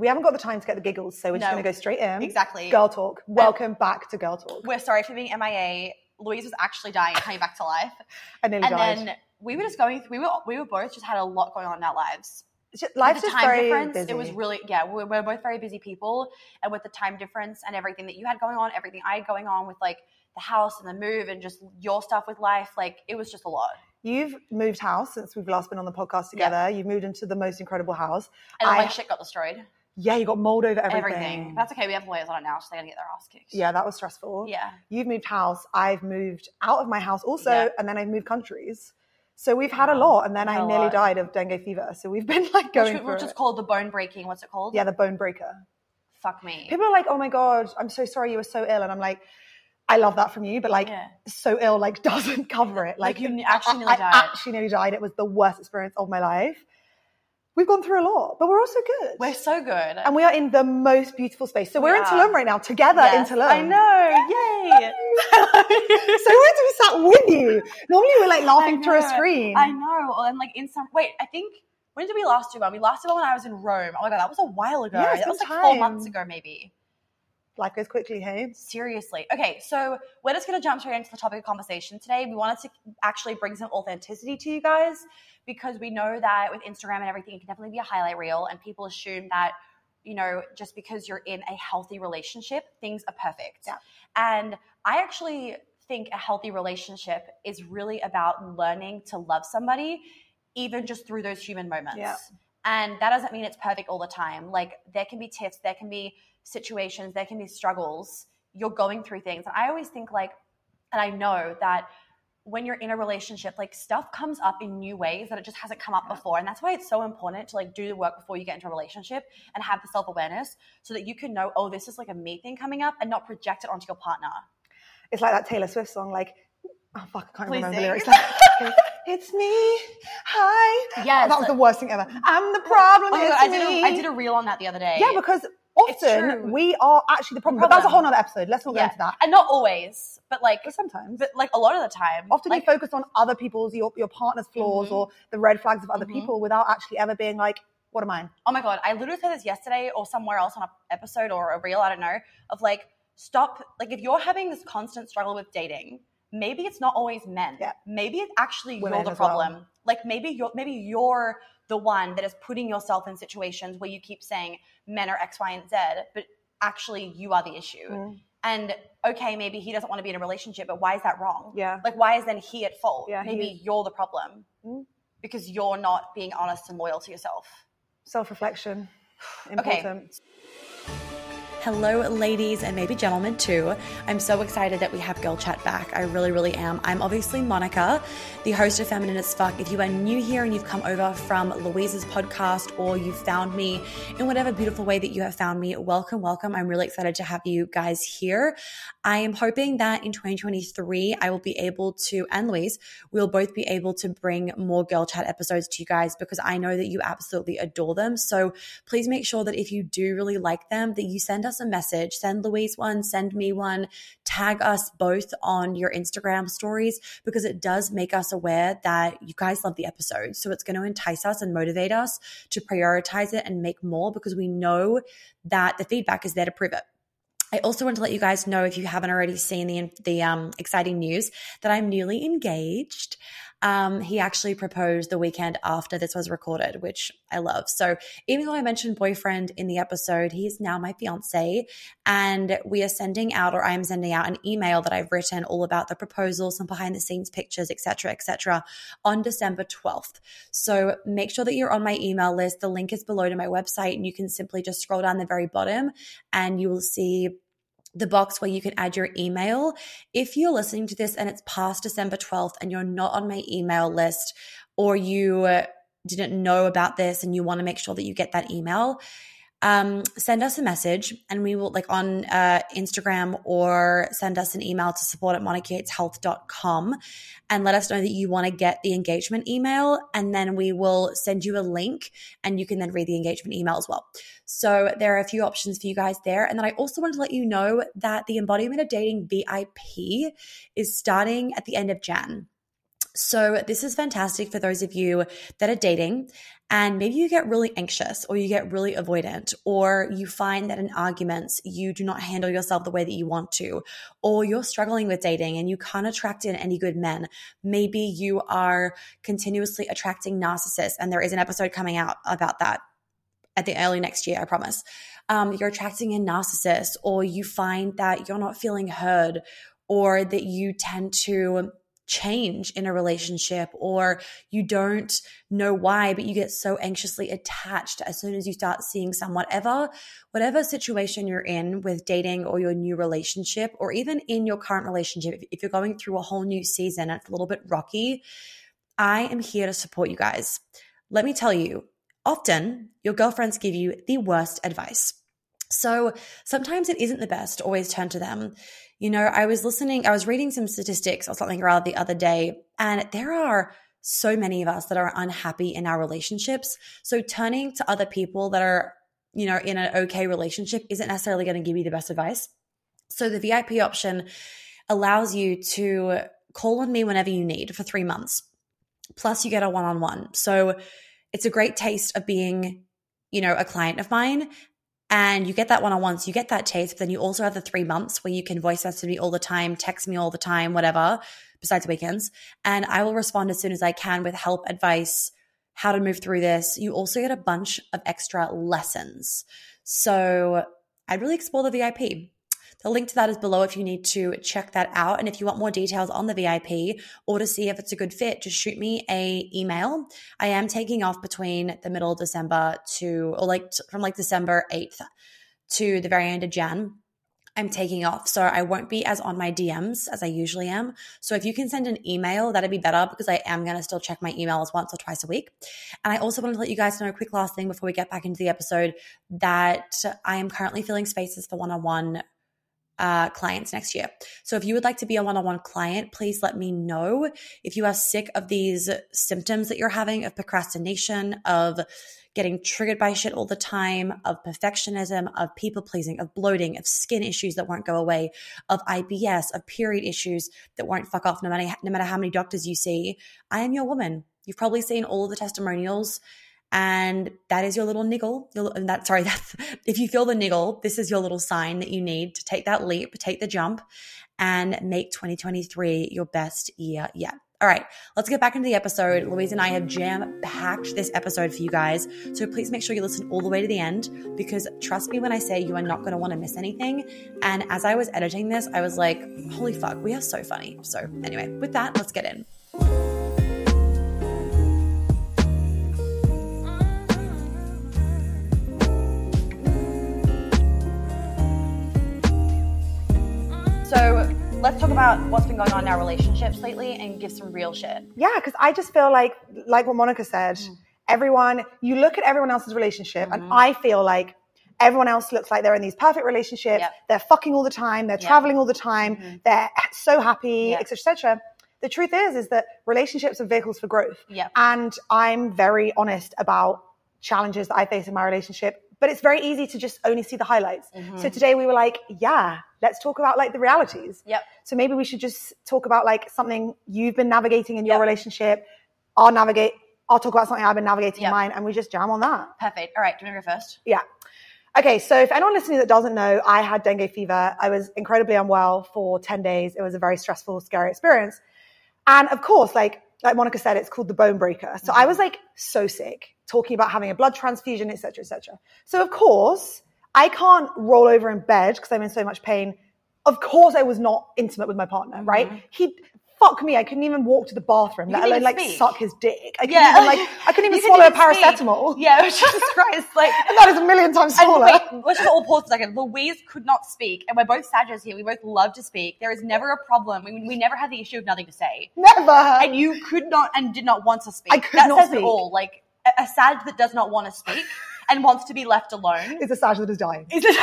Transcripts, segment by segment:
we haven't got the time to get the giggles, so we're just No. going to go straight in. Exactly. Girl talk. Welcome back to Girl Talk. We're sorry for being MIA. Louise was actually dying, coming back to life, I nearly and died. then we were just going. Through, we were we were both just had a lot going on in our lives. Just- With life's the just time very difference, busy. it was really yeah. We're, we're both very busy people, and with the time difference and everything that you had going on, everything I had going on with like the house and the move and just your stuff with life, like it was just a lot. You've moved house since we've last been on the podcast together. You've moved into the most incredible house. And I- my shit got destroyed. Yeah, you got mold over everything. Everything. That's okay. We have lawyers on it now, so they're gonna get their ass kicked. yeah, that was stressful. Yeah. You've moved house. I've moved out of my house also, Yeah. and then I've moved countries. So we've had a lot, and then I nearly lot. died of dengue fever. So we've been like going Which, through which is called the bone breaking. What's it called? Yeah, the bone breaker. Fuck me. People are like, "Oh my god, I'm so sorry you were so ill," and I'm like, "I love that from you, but like, yeah. so ill like doesn't cover it. Like, Like, you actually I, nearly I died. actually nearly died. It was the worst experience of my life. We've gone through a lot, but we're also good. We're so good. and we are in the most beautiful space. So We we're in are. Tulum right now, together Yes, in Tulum. I know. Yay. so we're to be sat with you. Normally we're like laughing through a screen. I know. And like in some wait, I think when did we last do one? We last did one when I was in Rome. Oh my god, that was a while ago. Yeah, that was like four months ago, maybe. Life goes quickly, hey? Seriously. Okay, so we're just gonna jump straight into the topic of conversation today. We wanted to actually bring some authenticity to you guys because we know that with Instagram and everything, it can definitely be a highlight reel, and people assume that you know just because you're in a healthy relationship, things are perfect. Yeah. And I actually think a healthy relationship is really about learning to love somebody, even just through those human moments. Yeah. And that doesn't mean it's perfect all the time. Like there can be tiffs, there can be situations, there can be struggles. You're going through things. And I always think like, and I know that when you're in a relationship, like stuff comes up in new ways that it just hasn't come up before. And that's why it's so important to like do the work before you get into a relationship and have the self-awareness so that you can know, oh, this is like a me thing coming up and not project it onto your partner. It's like that Taylor Swift song, like, oh fuck, I can't Please remember sing. the lyrics. Like, it's me, hi. Oh, yes. that was the worst thing ever. I'm the problem. Oh it's God, I did, me. a, I did a reel on that the other day. Yeah, because often we are actually the problem. But that's a whole other episode. Let's not go into that. and not always, but like, But sometimes. but like a lot of the time. often like, you focus on other people's, your, your partner's flaws Mhm. or the red flags of other Mhm. people without actually ever being like, what am I? oh my god, I literally said this yesterday or somewhere else on an episode or a reel, I don't know, of like stop. Like if you're having this constant struggle with dating, maybe it's not always men. Yeah. Maybe it's actually Women you're the as well. problem. Like maybe you're maybe you're the one that is putting yourself in situations where you keep saying men are X, Y, and Z, but actually you are the issue. Mm. And okay, maybe he doesn't want to be in a relationship, but why is that wrong? Yeah. Like why is then he at fault? Yeah, maybe you're the problem. Mm. Because you're not being honest and loyal to yourself. Self reflection. Okay. Hello, ladies and maybe gentlemen too. I'm so excited that we have Girl Chat back. I really, really am. I'm obviously Monica, the host of Feminine as Fuck. If you are new here and you've come over from Louise's podcast or you've found me in whatever beautiful way that you have found me, welcome, welcome. I'm really excited to have you guys here. I am hoping that in 2023, I will be able to, and Louise, we'll both be able to bring more Girl Chat episodes to you guys because I know that you absolutely adore them. So please make sure that if you do really like them, that you send us a message. Send Louise one, send me one, tag us both on your Instagram stories because it does make us aware that you guys love the episode. So it's going to entice us and motivate us to prioritize it and make more because we know that the feedback is there to prove it. I also want to let you guys know if you haven't already seen the the um, exciting news that I'm newly engaged. Um, he actually proposed the weekend after this was recorded, which I love. So even though I mentioned boyfriend in the episode, he is now my fiance, and we are sending out, or I am sending out, an email that I've written all about the proposal, some behind the scenes pictures, etc., etc., on December twelfth. So make sure that you're on my email list. The link is below to my website, and you can simply just scroll down the very bottom, and you will see the box where you can add your email. If you're listening to this and it's past December 12th and you're not on my email list or you uh, didn't know about this and you want to make sure that you get that email, um, send us a message and we will like on uh, Instagram or send us an email to support at monicateshealth.com and let us know that you want to get the engagement email and then we will send you a link and you can then read the engagement email as well. So there are a few options for you guys there. And then I also wanted to let you know that the Embodiment of Dating VIP is starting at the end of Jan. So, this is fantastic for those of you that are dating and maybe you get really anxious or you get really avoidant or you find that in arguments you do not handle yourself the way that you want to or you're struggling with dating and you can't attract in any good men. Maybe you are continuously attracting narcissists and there is an episode coming out about that at the early next year, I promise. Um, you're attracting a narcissist or you find that you're not feeling heard or that you tend to change in a relationship or you don't know why but you get so anxiously attached as soon as you start seeing someone. whatever whatever situation you're in with dating or your new relationship or even in your current relationship if you're going through a whole new season it's a little bit rocky i am here to support you guys let me tell you often your girlfriends give you the worst advice so sometimes it isn't the best always turn to them. You know, I was listening, I was reading some statistics or something around the other day, and there are so many of us that are unhappy in our relationships. So turning to other people that are, you know, in an okay relationship isn't necessarily going to give you the best advice. So the VIP option allows you to call on me whenever you need for three months. Plus, you get a one on one. So it's a great taste of being, you know, a client of mine and you get that one on one. So you get that taste, but then you also have the three months where you can voice message me all the time, text me all the time, whatever, besides weekends. And I will respond as soon as I can with help, advice, how to move through this. You also get a bunch of extra lessons. So I'd really explore the VIP. The link to that is below if you need to check that out. And if you want more details on the VIP or to see if it's a good fit, just shoot me a email. I am taking off between the middle of December to, or like from like December 8th to the very end of Jan. I'm taking off. So I won't be as on my DMs as I usually am. So if you can send an email, that'd be better because I am going to still check my emails once or twice a week. And I also want to let you guys know a quick last thing before we get back into the episode that I am currently filling spaces for one on one uh, clients next year. So if you would like to be a one on one client, please let me know. If you are sick of these symptoms that you're having of procrastination, of getting triggered by shit all the time, of perfectionism, of people pleasing, of bloating, of skin issues that won't go away, of IBS, of period issues that won't fuck off no matter, no matter how many doctors you see, I am your woman. You've probably seen all the testimonials and that is your little niggle. And that, sorry, that's, if you feel the niggle, this is your little sign that you need to take that leap, take the jump and make 2023 your best year yet. All right, let's get back into the episode. Louise and I have jam packed this episode for you guys. So please make sure you listen all the way to the end because trust me when I say you are not going to want to miss anything. And as I was editing this, I was like, holy fuck, we are so funny. So, anyway, with that, let's get in. Let's talk about what's been going on in our relationships lately and give some real shit. Yeah, because I just feel like, like what Monica said, mm. everyone, you look at everyone else's relationship, mm-hmm. and I feel like everyone else looks like they're in these perfect relationships. Yep. They're fucking all the time. They're yep. traveling all the time. Mm-hmm. They're so happy, etc., etc. The truth is, is that relationships are vehicles for growth. And I'm very honest about challenges that I face in my relationship but it's very easy to just only see the highlights. Mm-hmm. So today we were like, yeah, let's talk about like the realities. Yep. So maybe we should just talk about like something you've been navigating in your yep. relationship. I'll navigate. I'll talk about something I've been navigating yep. in mine, and we just jam on that. Perfect. All right. Do you want to go first? Yeah. Okay, so if anyone listening that doesn't know, I had dengue fever. I was incredibly unwell for 10 days. It was a very stressful, scary experience. And of course, like like Monica said, it's called the bone breaker. So. I was like so sick, talking about having a blood transfusion, etc., etc. So of course, I can't roll over in bed because I'm in so much pain. Of course, I was not intimate with my partner, right? Mm-hmm. He fuck me, I couldn't even walk to the bathroom, let alone like speak. suck his dick. I couldn't yeah. even like I couldn't even swallow couldn't even a paracetamol. Speak. Yeah, Jesus Christ. Like and that is a million times smaller. Wait, let's just all pause a second. Louise could not speak, and we're both Sages here. We both love to speak. There is never a problem. We, we never had the issue of nothing to say. Never. And you could not and did not want to speak. I could that not says speak. it all. Like a, a Sag that does not want to speak and wants to be left alone. Is a Sag that is dying. Is it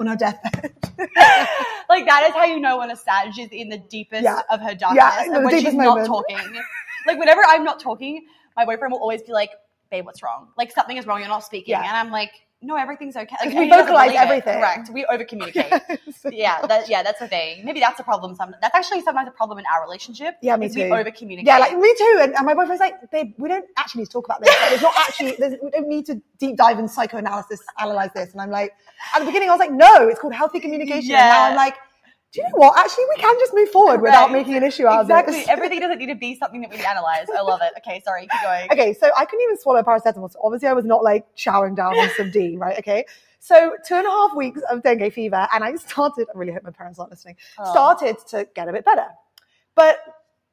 on our deathbed. Like that is how you know when a Sag is in the deepest yeah. of her darkness yeah, and when she's moment. not talking. like whenever I'm not talking, my boyfriend will always be like, "Babe, what's wrong? Like something is wrong. You're not speaking." Yeah. And I'm like, no, everything's okay. Like, We vocalize it. everything. Correct. We over communicate. yeah, that, yeah, that's the thing. Maybe that's a problem. Some that's actually sometimes a problem in our relationship. Yeah, me too. We over communicate. Yeah, like me too. And, and my boyfriend's like, babe, we don't actually need to talk about this. Like, it's not actually, there's, we don't need to deep dive in psychoanalysis, analyze this. And I'm like, at the beginning, I was like, no, it's called healthy communication. And now I'm like, do you know what? Actually, we can just move forward without making an issue out exactly. of it. Exactly. Everything doesn't need to be something that we analyze. I love it. Okay, sorry, keep going. okay, so I couldn't even swallow paracetamol. So obviously, I was not like chowing down on some D, right? Okay. So two and a half weeks of dengue fever, and I started. I really hope my parents aren't listening. Oh. Started to get a bit better, but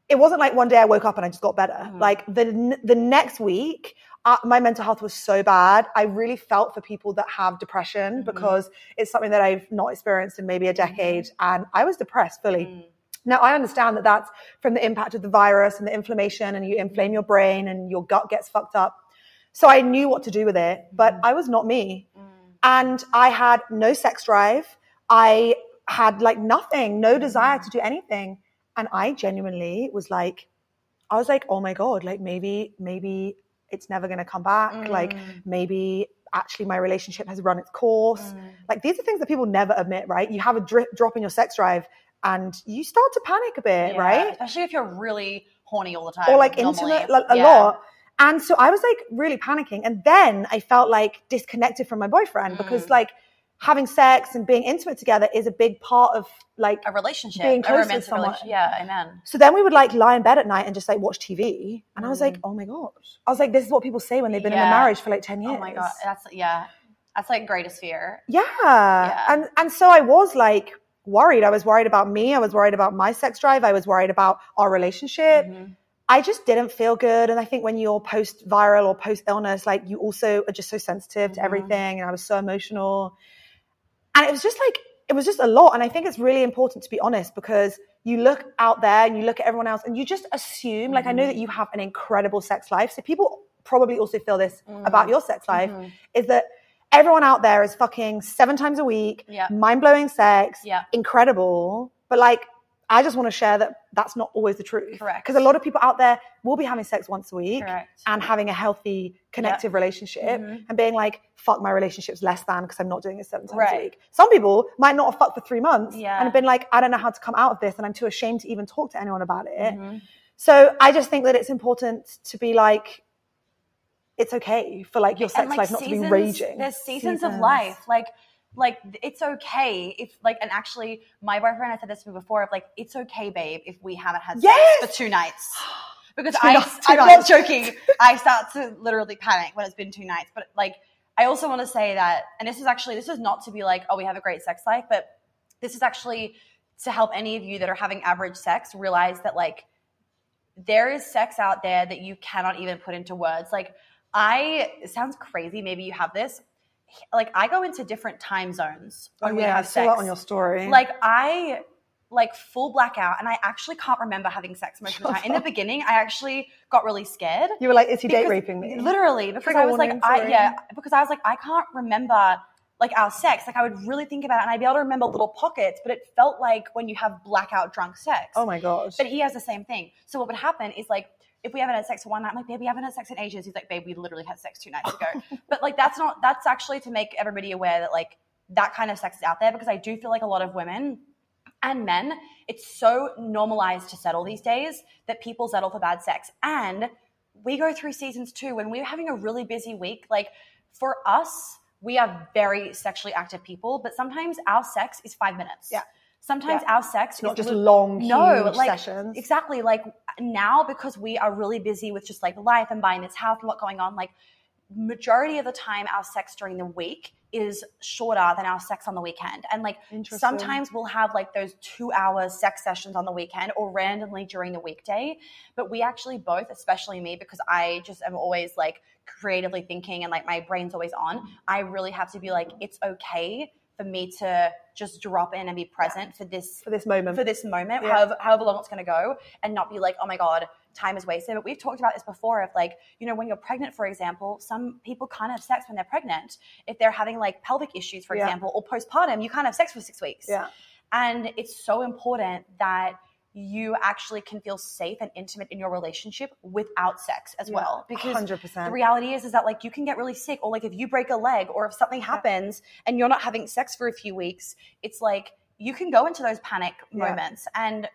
it wasn't like one day I woke up and I just got better. Mhm. Like the the next week, uh, my mental health was so bad. I really felt for people that have depression Mhm. because it's something that I've not experienced in maybe a decade, and I was depressed fully. Mm. Now, I understand that that's from the impact of the virus and the inflammation, and you inflame your brain and your gut gets fucked up. So I knew what to do with it, but I was not me. Mm. And I had no sex drive. I had like nothing, no desire to do anything. And I genuinely was like, I was like, oh my God, like maybe, maybe it's never going to come back. Like Mm. maybe actually my relationship has run its course. Mm. Like these are things that people never admit, right? You have a dri- drop in your sex drive and you start to panic a bit, Yeah, right? Especially if you're really horny all the time. Or like normally. intimate like, a Yeah. lot. And so I was like really panicking. And then I felt like disconnected from my boyfriend because Mm. like having sex and being intimate together is a big part of like A relationship. Being a close with romantic someone. relationship. Yeah, amen. so then we would like lie in bed at night and just like watch TV. And I was Mm. like, oh my gosh. I was like, this is what people say when they've been in a marriage for like 10 years. Oh my god, that's yeah. That's like greatest fear. Yeah. And and so I was like worried. I was worried about me. I was worried about my sex drive. I was worried about our relationship. Mhm. I just didn't feel good. And I think when you're post viral or post illness, like you also are just so sensitive to Mhm. everything. And I was so emotional. And it was just like, it was just a lot. And I think it's really important to be honest because you look out there and you look at everyone else and you just assume, like, I know that you have an incredible sex life. So people probably also feel this Mm. about your sex life Mhm. is that everyone out there is fucking seven times a week, Yeah. mind blowing sex, Yeah. incredible. But like, I just want to share that that's not always the truth. Correct. Because a lot of people out there will be having sex once a week Correct. and having a healthy, connective relationship Mhm. and being like, fuck, my relationship's less than because I'm not doing it seven times a week. Some people might not have fucked for three months Yeah. and have been like, I don't know how to come out of this and I'm too ashamed to even talk to anyone about it. Mhm. So I just think that it's important to be like, it's okay for like your sex like, life not to be raging. There's seasons, of life. Like like it's okay if like and actually my boyfriend has said this to me before of like it's okay babe if we haven't had Yes! sex for two nights. Because Two I, nights, I'm not joking. I start to literally panic when it's been two nights but like I also want to say that and this is actually this is not to be like oh we have a great sex life but this is actually to help any of you that are having average sex realize that like there is sex out there that you cannot even put into words. Like I it sounds crazy maybe you have this like I go into different time zones oh, when oh we yeah, I saw sex. that on your story. Like I like full blackout and I actually can't remember having sex most of the oh, time. In the beginning, I actually got really scared. you were like, is he date raping me? Literally, because I was like, I yeah, because I was like, I can't remember like our sex. Like I would really think about it and I'd be able to remember little pockets, but it felt like when you have blackout drunk sex. Oh my gosh. But he has the same thing. So what would happen is like if we haven't had sex for one night, I'm like, babe, we haven't had sex in ages. He's like, babe, we literally had sex two nights ago. but like that's not that's actually to make everybody aware that like that kind of sex is out there because I do feel like a lot of women and men, it's so normalized to settle these days that people settle for bad sex. And we go through seasons too when we're having a really busy week. Like for us, we are very sexually active people, but sometimes our sex is five minutes. Yeah. Sometimes Yeah. our sex not just long, no, like sessions. exactly. Like now, because we are really busy with just like life and buying this house and what going on, like majority of the time, our sex during the week is shorter than our sex on the weekend. And like sometimes we'll have like those two hours sex sessions on the weekend or randomly during the weekday. But we actually both, especially me, because I just am always like creatively thinking and like my brain's always on, I really have to be like, it's okay for me to just drop in and be present for this for this moment. for this moment, Yeah. however, however long it's going to go, and not be like, oh my god, time is wasted. But we've talked about this before. Of like, you know, when you're pregnant, for example, some people can't have sex when they're pregnant if they're having like pelvic issues, for Yeah. example, or postpartum. You can't have sex for six weeks. yeah. And it's so important that you actually can feel safe and intimate in your relationship without sex as Yeah, well because 100%. the reality is is that like you can get really sick or like if you break a leg or if something happens and you're not having sex for a few weeks it's like you can go into those panic Yeah. moments and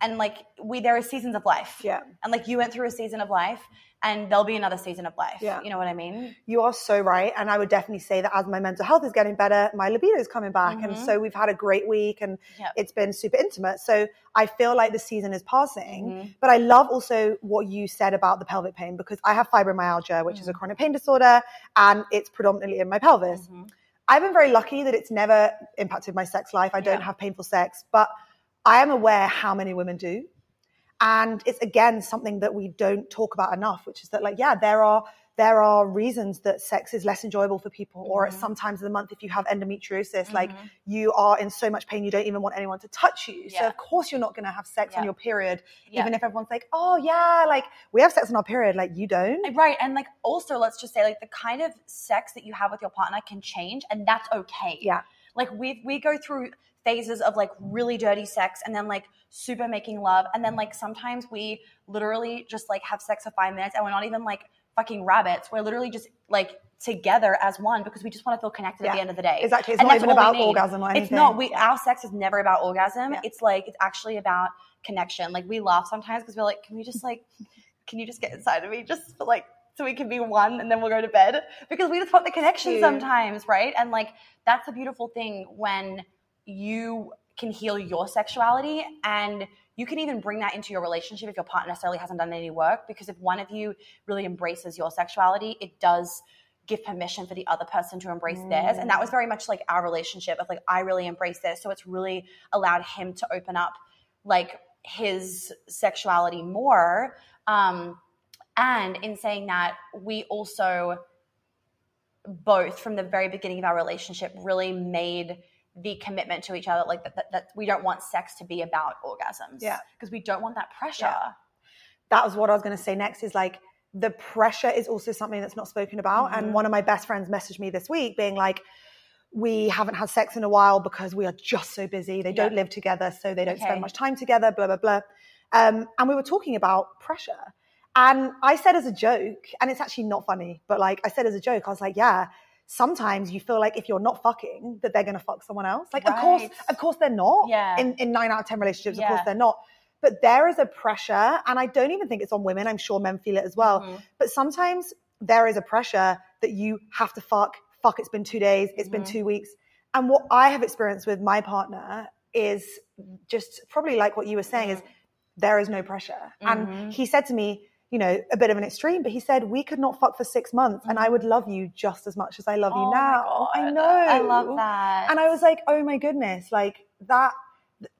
and like we there are seasons of life Yeah. and like you went through a season of life and there'll be another season of life Yeah. you know what i mean You are so right. And I would definitely say that as my mental health is getting better, my libido is coming back. And Mhm. so we've had a great week and Yep. it's been super intimate. So I feel like the season is passing. Mhm. But I love also what you said about the pelvic pain because I have fibromyalgia, which is a chronic pain disorder, and it's predominantly in my pelvis. Mhm. I've been very lucky that it's never impacted my sex life. I don't Yeah. have painful sex, but I am aware how many women do. And it's again something that we don't talk about enough, which is that like, yeah, there are there are reasons that sex is less enjoyable for people, or at Mhm. some times of the month if you have endometriosis, like Mhm. you are in so much pain you don't even want anyone to touch you. So of course you're not gonna have sex on your period, Yeah. even if everyone's like, oh yeah, like we have sex on our period, like you don't. Right. And like also let's just say like the kind of sex that you have with your partner can change and that's okay. Yeah. Like we we go through phases of like really dirty sex and then like super making love and then like sometimes we literally just like have sex for 5 minutes and we're not even like fucking rabbits. We're literally just like together as one because we just want to feel connected at the end of the day. Exactly. It's And not even about orgasm or anything. It's not. We our sex is never about orgasm. Yeah. It's like it's actually about connection. Like we laugh sometimes because we're like, can we just like, can you just get inside of me just for like so we can be one and then we'll go to bed because we just want the connection sometimes, right? And like that's a beautiful thing when you can heal your sexuality and you can even bring that into your relationship if your partner necessarily hasn't done any work because if one of you really embraces your sexuality it does give permission for the other person to embrace theirs. And that was very much like our relationship of like i really embrace this so it's really allowed him to open up like his sexuality more. Um and in saying that we also both from the very beginning of our relationship really made the commitment to each other like that, that, that we don't want sex to be about orgasms Yeah. because we don't want that pressure Yeah. that was what I was going to say next is like the pressure is also something that's not spoken about. Mhm. And one of my best friends messaged me this week being like, we haven't had sex in a while because we are just so busy. They don't live together, so they don't Okay. spend much time together, blah, blah, blah. Um, and we were talking about pressure. And I said as a joke, and it's actually not funny, but like I said as a joke, I was like, yeah, sometimes you feel like if you're not fucking, that they're gonna fuck someone else. Like, of course, of course they're not. Yeah. In in nine out of ten relationships, of course they're not. But there is a pressure, and I don't even think it's on women. I'm sure men feel it as well. Mhm. But sometimes there is a pressure that you have to fuck. Fuck, it's been two days, It's been Mhm. two weeks. And what I have experienced with my partner is just probably like what you were saying is there is no pressure. And he said to me, you know, a bit of an extreme, but he said, we could not fuck for six months and I would love you just as much as I love. Oh you now. I know. I love that. And I was like, oh my goodness, like that,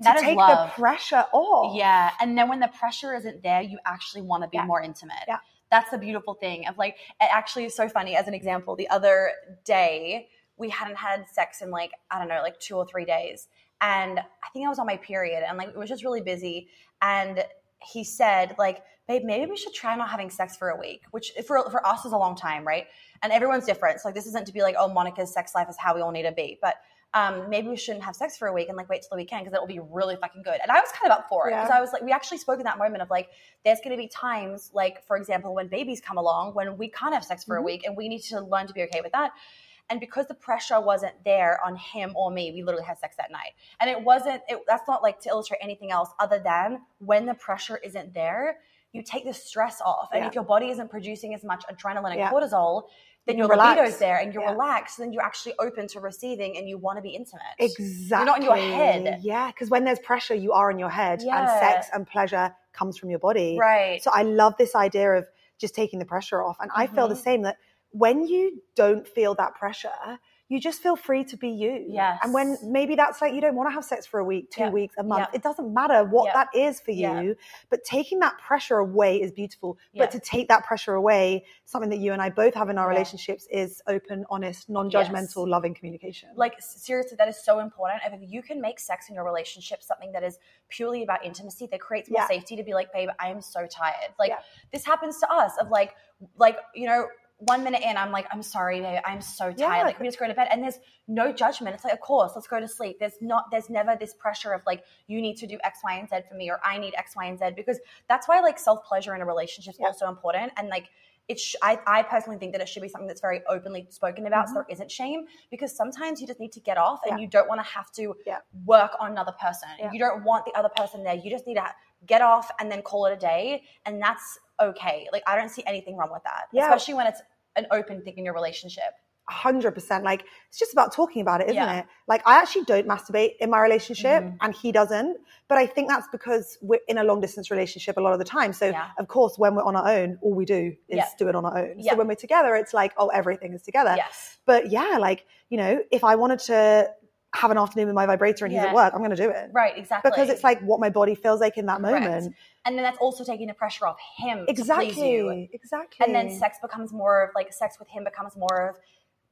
That to is take love. the pressure off. Yeah. And then when the pressure isn't there, you actually want to be Yeah. more intimate. Yeah. That's the beautiful thing of like, it actually is so funny. As an example, the other day, we hadn't had sex in like, I don't know, like two or three days. And I think I was on my period and like, it was just really busy. And he said, like, babe, maybe we should try not having sex for a week, which for, for us is a long time, right? And everyone's different. So like, this isn't to be like, oh, Monica's sex life is how we all need to be. But um, maybe we shouldn't have sex for a week and like wait till the weekend because it will be really fucking good. And I was kind of up for it Yeah. because I was like, we actually spoke in that moment of like, there's going to be times, like for example, when babies come along, when we can't have sex for a Mhm. week, and we need to learn to be okay with that. And because the pressure wasn't there on him or me, we literally had sex that night. And it wasn't. It, that's not like to illustrate anything else other than when the pressure isn't there, you take the stress off. And Yeah. if your body isn't producing as much adrenaline and Yeah. cortisol, then You your can relax. libido's there and you're Yeah. relaxed. Then you're actually open to receiving and you want to be intimate. Exactly. not in your head. Yeah, because when there's pressure, you are in your head, and sex and pleasure comes from your body. Right. So I love this idea of just taking the pressure off, and I feel the Mhm. same. That when you don't feel that pressure, you just feel free to be you. Yes. And when maybe that's like you don't want to have sex for a week, two Yeah. weeks, a month. Yeah. It doesn't matter what Yeah. that is for you. But taking that pressure away is beautiful. But to take that pressure away, something that you and I both have in our relationships is open, honest, non-judgmental, loving communication. like seriously that is so important if you can make sex in your relationship something that is purely about intimacy that creates more Yeah. safety to be like babe i am so tired like Yeah. this happens to us of like like you know one minute in, I'm like, I'm sorry, babe, I'm so tired. Yeah. Like, we just go to bed, and there's no judgment. It's like, of course, let's go to sleep. There's not, there's never this pressure of like, you need to do X, Y, and Z for me, or I need X, Y, and Z, because that's why like self pleasure in a relationship is Yeah. also important, and like. It sh- I, I personally think that it should be something that's very openly spoken about so there isn't shame because sometimes you just need to get off and Mm-hmm. Yeah. you don't want to have to Yeah. work on another person. Yeah. You don't want the other person there. You just need to get off and then call it a day. And that's okay. Like, I don't see anything wrong with that, Yeah. especially when it's an open thing in your relationship. hundred percent. Like it's just about talking about it, isn't Yeah. it? Like I actually don't masturbate in my relationship, Mhm. and he doesn't. But I think that's because we're in a long distance relationship a lot of the time. So Yeah. of course, when we're on our own, all we do is Yeah. do it on our own. So when we're together, it's like oh, everything is together. Yes. But yeah, like you know, if I wanted to have an afternoon with my vibrator and he's at work, I'm going to do it. Right, exactly. Because it's like what my body feels like in that Correct. moment. and then that's also taking the pressure off him. Exactly. Exactly. And then sex becomes more of like sex with him becomes more of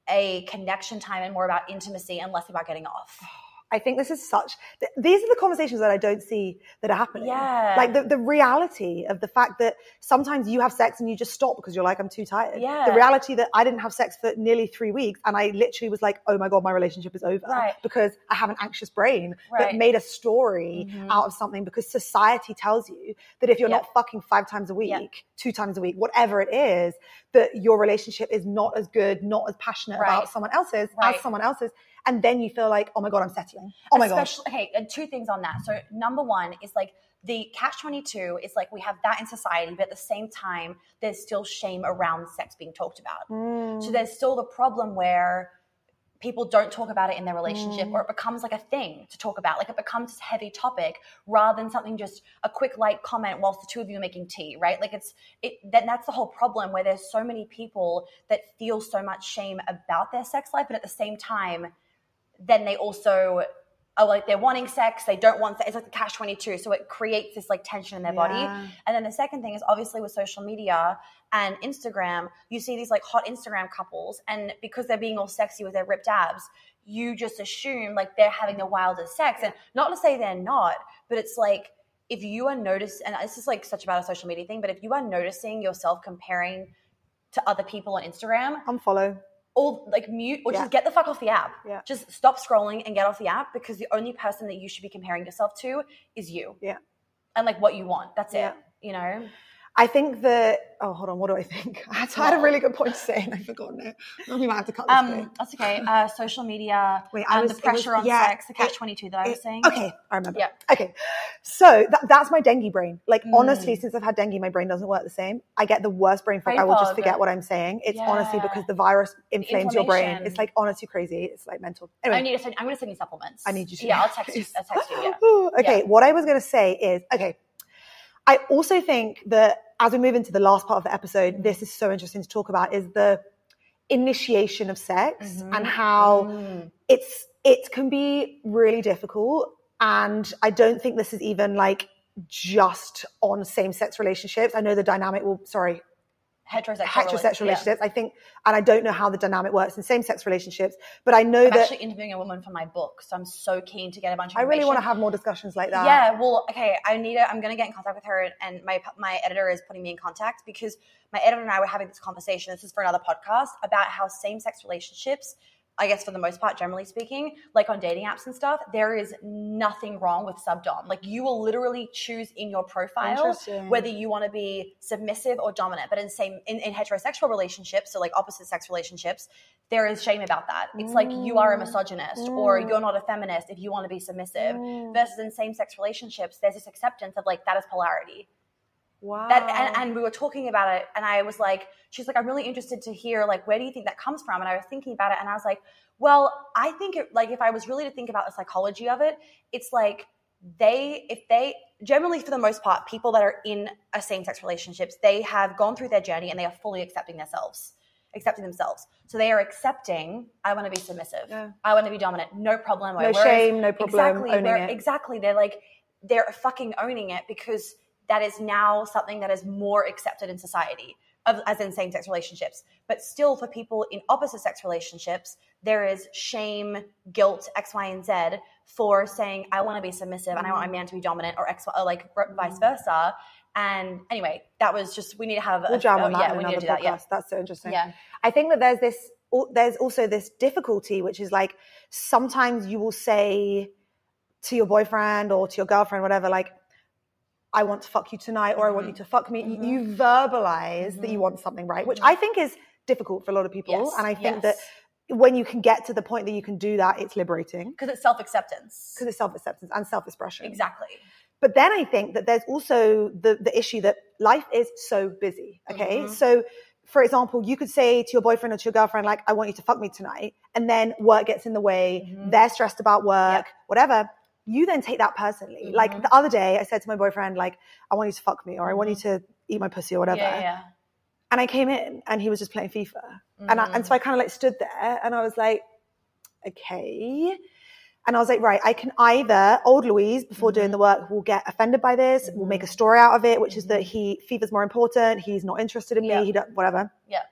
a connection time and more about intimacy and less about getting off. Oh, I think this is such. th- These are the conversations that I don't see that are happening. Yeah. Like the, the reality of the fact that sometimes you have sex and you just stop because you're like, I'm too tired. Yeah. The reality that I didn't have sex for nearly three weeks and I literally was like, oh my God, my relationship is over. Right. Because I have an anxious brain Right. that made a story Mhm. out of something because society tells you that if you're Yeah. not fucking five times a week, Yeah. two times a week, whatever it is, that your relationship is not as good, not as passionate Right. about someone else's as someone else's. And then you feel like, oh my God, I'm settling. Oh my. Especially, okay, and two things on that. So number one is like the catch 22 is like we have that in society, but at the same time, there's still shame around sex being talked about. Mm. So there's still the problem where people don't talk about it in their relationship Mm. or it becomes like a thing to talk about. Like it becomes this heavy topic rather than something just a quick light comment whilst the two of you are making tea, right? Like it's it then that's the whole problem where there's so many people that feel so much shame about their sex life, but at the same time, then they also are like they're wanting sex, they don't want sex. It's like the catch twenty two. So it creates this like tension in their body. And then the second thing is obviously with social media and Instagram, you see these like hot Instagram couples, and because they're being all sexy with their ripped abs, you just assume like they're having the wildest sex. And not to say they're not, but it's like if you are noticed, and this is like such about a social media thing, but if you are noticing yourself comparing to other people on Instagram, Unfollow. Or like mute or Yeah. just get the fuck off the app. Yeah. Just stop scrolling and get off the app because the only person that you should be comparing yourself to is you. Yeah. And like what you want. That's Yeah. it. You know? I think that. Oh, hold on. What do I think? I had, I had a really good point to say and I've forgotten it. We might have to cut this. bit. Um, that's okay. Uh, social media, Wait, I um, was- the pressure was- on yeah, sex, the catch twenty two that I was saying. Okay, I remember. Yeah. Okay, so that, that's my dengue brain. Like Mm. honestly, since I've had dengue, my brain doesn't work the same. I get the worst brain fog. I will just forget what I'm saying. It's honestly because the virus inflames your brain. It's like honestly crazy. It's like mental. Anyway, I need to send, I'm going to send you supplements. I need you to. Yeah, I'll text you. I'll text you. Yeah. Okay, Yeah. what I was going to say is okay. I also think that as we move into the last part of the episode, Mm-hmm. this is so interesting to talk about is the initiation of sex Mhm. and how Mm. it's it can be really difficult and i don't think this is even like just on same-sex relationships i know the dynamic will sorry Heterosexual. heterosexual yeah. relationships i think and i don't know how the dynamic works in same-sex relationships but i know I'm that actually interviewing a woman for my book, so I'm so keen to get a bunch of i really want to have more discussions like that Yeah, well, okay. I need to. I'm going to get in contact with her, and my my editor is putting me in contact because my editor and I were having this conversation. This is for another podcast about how same sex relationships. I guess for the most part, generally speaking, like on dating apps and stuff, there is nothing wrong with subdom. Like you will literally choose in your profile whether you want to be submissive or dominant. But in same in, in heterosexual relationships, so like opposite sex relationships, there is shame about that. It's like you are a Mm. misogynist or Mm. you're not a feminist if you want to be submissive Mm. versus in same-sex relationships there's this acceptance of like that is polarity wow that and, and we were talking about it and i was like she's like i'm really interested to hear like where do you think that comes from? And i was thinking about it and i was like well i think it like if i was really to think about the psychology of it it's like they if they generally for the most part people that are in a same-sex relationships they have gone through their journey and they are fully accepting themselves accepting themselves. So they are accepting i want to be submissive. Yeah. i want to be dominant. No problem. No shame no problem exactly owning it. exactly they're like they're fucking owning it because that is now something that is more accepted in society of, as in same-sex relationships but still for people in opposite sex relationships there is shame guilt x y and z for saying i want to be submissive and i want my mm-hmm. man to be dominant or x or like vice mm-hmm. versa And anyway, that was just we need to have We'll a, jam oh, on that yeah, we another need to do podcast. that. Yeah, That's so interesting. yeah, I think that there's this. There's also this difficulty, which is like sometimes you will say to your boyfriend or to your girlfriend, whatever, like, "I want to fuck you tonight," or "I want you Mhm. to fuck me." You- Mhm. You verbalize that Mhm. you want something, right? Which. I think is difficult for a lot of people, Yes, and I think yes. that when you can get to the point that you can do that, it's liberating because it's self acceptance. because it's self acceptance and self expression. Exactly. But then I think that there's also the, the issue that life is so busy. Okay. Mhm. So, for example, you could say to your boyfriend or to your girlfriend, like, I want you to fuck me tonight. And then work gets in the way. Mhm. They're stressed about work, Yep. whatever. You then take that personally. Like Mhm. the other day, I said to my boyfriend, like, I want you to fuck me or I want you to eat my pussy or whatever. Mm-hmm. Yeah, yeah. And I came in and he was just playing FIFA. And, I, and so I kind of like stood there and I was like, okay. And I was like, right, I can either, old Louise, before doing Mhm. the work, will get offended by this, will make a story out of it, which is that he, FIFA's more important, he's not interested in me, Yeah. he don't, whatever. Yeah.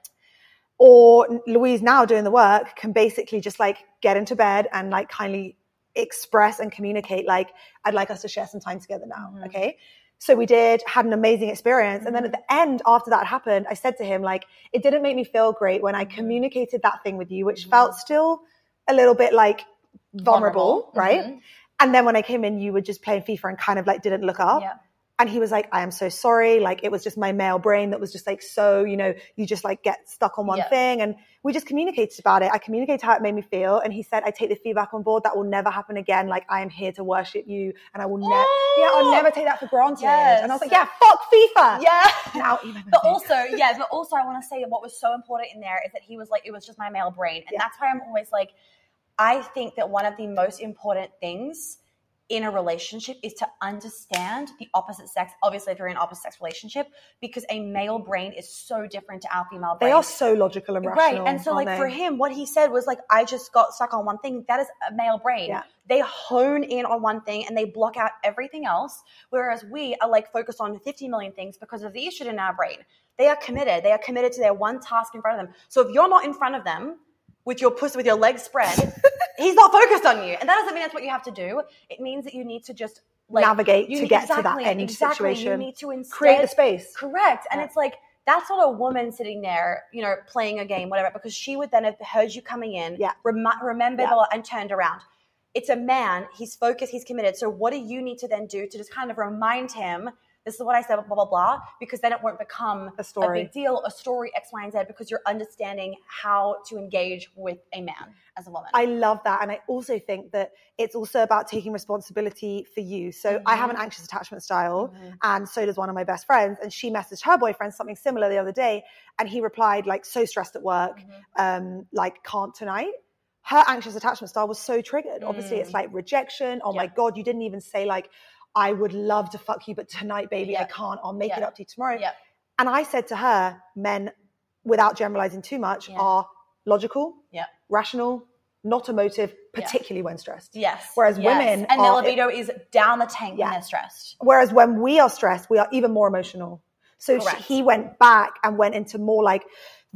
Or Louise now doing the work can basically just like get into bed and like kindly express and communicate, like, I'd like us to share some time together now. Mhm. Okay. So we did, had an amazing experience. And then Mm-hmm. at the end, after that happened, I said to him, like, it didn't make me feel great when I Mm-hmm. communicated that thing with you, which felt still a little bit like vulnerable, right? Mhm. And then when I came in, you were just playing FIFA and kind of like didn't look up. Yeah. And he was like, I am so sorry. Like it was just my male brain that was just like so, you know, you just like get stuck on one Yeah. thing. And we just communicated about it. I communicated how it made me feel. And he said, I take the feedback on board. That will never happen again. Like I am here to worship you and I will never, oh! yeah, I'll never take that for granted. And I was like, yeah, fuck FIFA. Yeah. Now, email But also, yeah, but also I want to say what was so important in there is that he was like, it was just my male brain. And Yeah. that's why I'm always like, I think that one of the most important things in a relationship is to understand the opposite sex. Obviously, if you're in an opposite sex relationship, because a male brain is so different to our female brain. they are so logical and rational. Right. And so, like, they? for him, what he said was, like, I just got stuck on one thing. That is a male brain. Yeah. They hone in on one thing and they block out everything else. Whereas we are, like, focused on 50 million things because of the issue in our brain. They are committed. They are committed to their one task in front of them. So if you're not in front of them with your pussy, with your legs spread, he's not focused on you. And that doesn't mean that's what you have to do. It means that you need to just, like, Navigate you to need- get to that exactly, end exactly. You situation. need to instead create the space. Correct. And Yeah. it's like, that's not a woman sitting there, you know, playing a game, whatever, because she would then have heard you coming in, Yeah. rem- remembered Yeah. and turned around. It's a man, he's focused, he's committed. So what do you need to then do to just kind of remind him, this is what I said, blah, blah, blah, because then it won't become A story. a big deal, a story, X, Y, and Z, because you're understanding how to engage with a man as a woman. I love that. And I also think that it's also about taking responsibility for you. So I have an Mhm. anxious attachment style, Mhm. and so does one of my best friends. And she messaged her boyfriend something similar the other day, and he replied, like, so stressed at work, Mhm. um, like, can't tonight. Her anxious attachment style was so triggered. Obviously, it's Mm. like rejection. Oh my God, you didn't even say, like, I would love to fuck you, but tonight, baby, I can't. I'll make it up to you tomorrow. Yeah. And I said to her, men, without generalizing too much, Yeah. are logical, Yeah. rational, not emotive, Yeah. particularly when stressed. Yes. Whereas yes. women and their libido is down the tank Yeah. when they're stressed. Whereas when we are stressed, we are even more emotional. So she, he went back and went into more like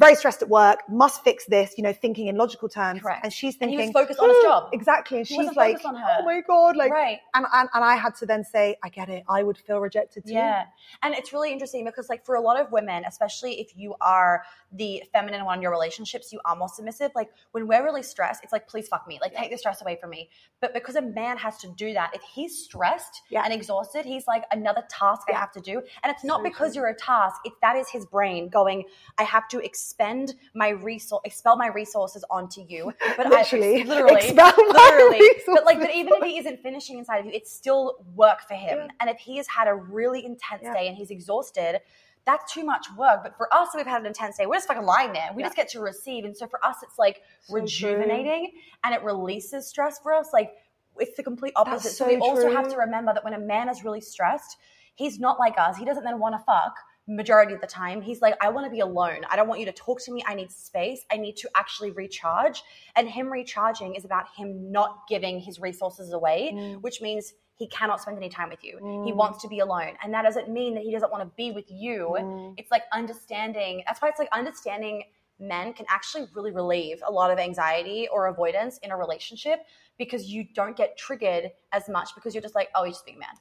very stressed at work, must fix this, you know, thinking in logical terms. Correct. And she's And he thinking, was focused on his job. Exactly. And He she's like, on her. oh my God. Like, right. and, and, and I had to then say, I get it. I would feel rejected too. Yeah. And it's really interesting because, like, for a lot of women, especially if you are the feminine one in your relationships, you are more submissive. Like, when we're really stressed, it's like, please fuck me. Like, take the stress away from me. But because a man has to do that, if he's stressed Yeah. and exhausted, he's like, another task I have to do. And it's not So because true. you're a task, it's that is his brain going, I have to expend my resource, expel my resources onto you. But Literally. I, literally, literally. But like, but even if he isn't finishing inside of you, it's still work for him. Yeah. And if he has had a really intense Yeah. day and he's exhausted, that's too much work. But for us, we've had an intense day. We're just fucking lying there. We Yeah. just get to receive. And so for us, it's like So true. rejuvenating and it releases stress for us. Like it's the complete opposite. That's so we so also have to remember that when a man is really stressed, he's not like us. He doesn't then want to fuck majority of the time. He's like, I want to be alone. I don't want you to talk to me. I need space. I need to actually recharge. And him recharging is about him not giving his resources away, Mm. which means he cannot spend any time with you. He Mm. wants to be alone. And that doesn't mean that he doesn't want to be with you. Mm. It's like understanding. That's why it's like understanding men can actually really relieve a lot of anxiety or avoidance in a relationship because you don't get triggered as much because you're just like, oh, he's just being a man.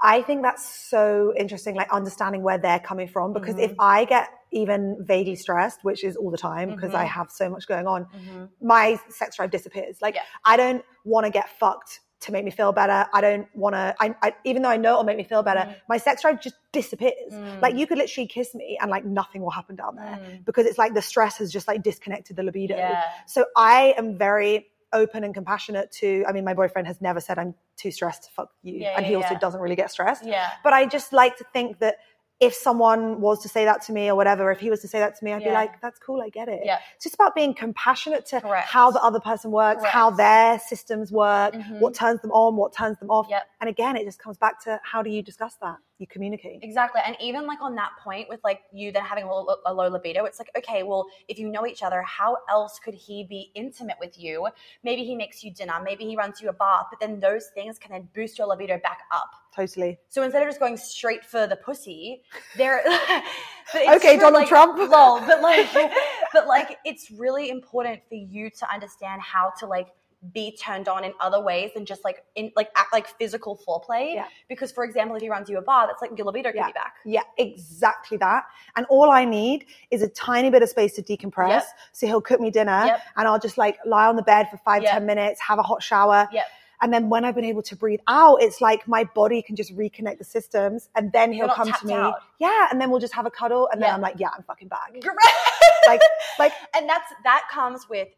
I think that's so interesting, like understanding where they're coming from. Because if Mm-hmm. I get even vaguely stressed, which is all the time because I Mhm. have so much going on, Mhm. my sex drive disappears. Like Yeah. I don't want to get fucked to make me feel better. I don't want to. I, I even though I know it'll make me feel better, Mhm. my sex drive just disappears. Mm. Like you could literally kiss me and like nothing will happen down there Mm. because it's like the stress has just like disconnected the libido. Yeah. So I am very open and compassionate to. I mean, my boyfriend has never said I'm too stressed to fuck you, Yeah, and he yeah, also yeah. doesn't really get stressed. Yeah. But I just like to think that if someone was to say that to me or whatever, if he was to say that to me, I'd be like, that's cool, I get it. Yeah. It's just about being compassionate to Correct. how the other person works, how their systems work, Mhm. what turns them on, what turns them off. Yep. And again, it just comes back to how do you discuss that? You communicate. Exactly. And even like on that point with like you then having a low, a low libido, it's like, okay, well, if you know each other, how else could he be intimate with you? Maybe he makes you dinner, maybe he runs you a bath, but then those things can then boost your libido back up. Totally. So instead of just going straight for the pussy, there. Okay, true, Donald like, Trump. Lol, but like, but like, it's really important for you to understand how to like be turned on in other ways than just like in like act like physical foreplay. Yeah. Because for example, if he runs you a bar, that's like your libido Yeah. could be back. Yeah, exactly that. And all I need is a tiny bit of space to decompress. Yep. So he'll cook me dinner Yep. and I'll just like lie on the bed for five, Yep. ten minutes, have a hot shower. Yep. And then when I've been able to breathe out, it's like my body can just reconnect the systems and then he'll come to me. out. Yeah. And then we'll just have a cuddle and then I'm like, yeah, I'm fucking back. Correct. Like, like, and that's that comes with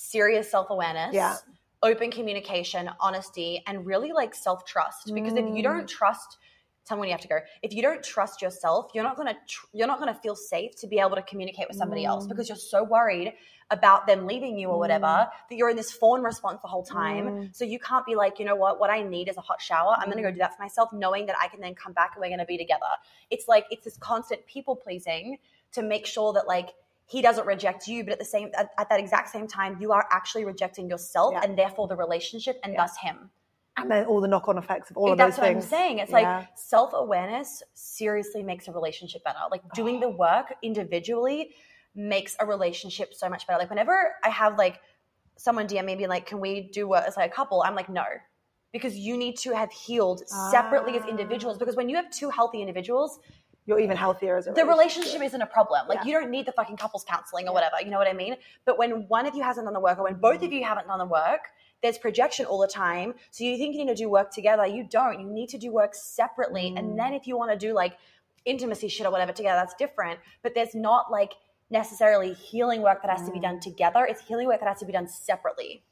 serious self-awareness Yeah. open communication honesty and really like self-trust because if you Mm. don't trust tell me when you have to go if you don't trust yourself you're not to tr- you're not to feel safe to be able to communicate with somebody else Mm. because you're so worried about them leaving you or whatever that you're in this fawn response the whole time Mm. so you can't be like you know what what i need is a hot shower i'm to go do that for myself knowing that i can then come back and we're to be together it's like it's this constant people pleasing to make sure that like he doesn't reject you but at the same at, at that exact same time you are actually rejecting yourself Yeah. and therefore the relationship and Yeah. thus him and then all the knock on effects of all of that's those what things. i'm saying it's Yeah. like self-awareness seriously makes a relationship better like doing the work individually makes a relationship so much better like whenever i have like someone dm me being like can we do work as like a couple i'm like no because you need to have healed separately as Ah. individuals because when you have two healthy individuals You're even healthier as a the relationship isn't a problem. Like Yeah. you don't need the fucking couples counseling or whatever. You know what I mean? But when one of you hasn't done the work or when both of you haven't done the work, there's projection all the time. So you think you need to do work together. You don't. You need to do work separately. Mm. And then if you want to do like intimacy shit or whatever together, that's different. But there's not like necessarily healing work that has to be Mm. done together. It's healing work that has to be done separately.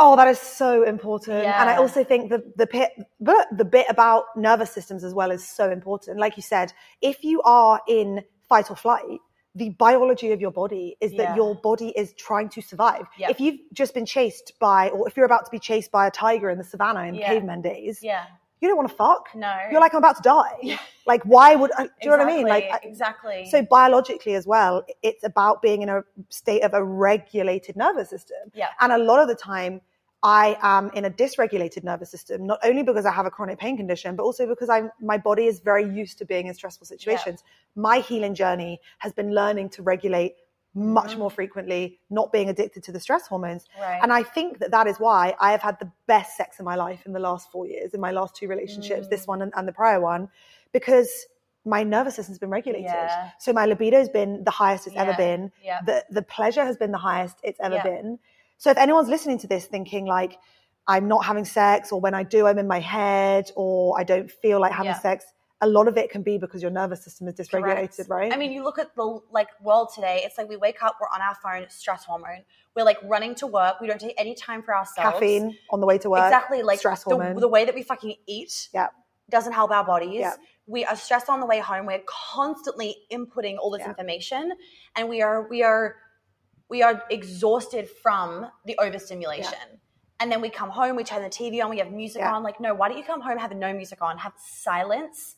Oh, that is so important. And I also think the the bit the, the bit about nervous systems as well is so important. Like you said, if you are in fight or flight, the biology of your body is that Yeah. your body is trying to survive. Yep. If you've just been chased by, or if you're about to be chased by a tiger in the savannah in Yeah. caveman days, Yeah. you don't want to fuck. No. You're like, I'm about to die. Yeah. Like, why would, I, do you know what I mean? Like, exactly. so biologically as well, it's about being in a state of a regulated nervous system. Yeah. And a lot of the time, I am in a dysregulated nervous system, not only because I have a chronic pain condition, but also because I'm my body is very used to being in stressful situations. My healing journey has been learning to regulate much Mhm. more frequently, not being addicted to the stress hormones. right. And I think that that is why I have had the best sex in my life in the last four years, in my last two relationships, this Mm. one and, and the prior one, because my nervous system's been regulated. Yeah. So my libido's been the highest it's ever been. yeah. The the pleasure has been the highest it's ever Yeah. been. So if anyone's listening to this thinking like I'm not having sex or when I do I'm in my head or I don't feel like having Yeah. sex, a lot of it can be because your nervous system is dysregulated, Correct. right? I mean, you look at the like world today. It's like we wake up, we're on our phone, stress hormone. We're like running to work. We don't take any time for ourselves. caffeine on the way to work. exactly. Like stress the, hormone. the way that we fucking eat. Yeah. Doesn't help our bodies. Yeah. We are stressed on the way home. We're constantly inputting all this Yeah. information, and we are we are we are exhausted from the overstimulation. And then we come home, we turn the TV on, we have music Yeah. on. Like, no, why don't you come home, have no music on, have silence,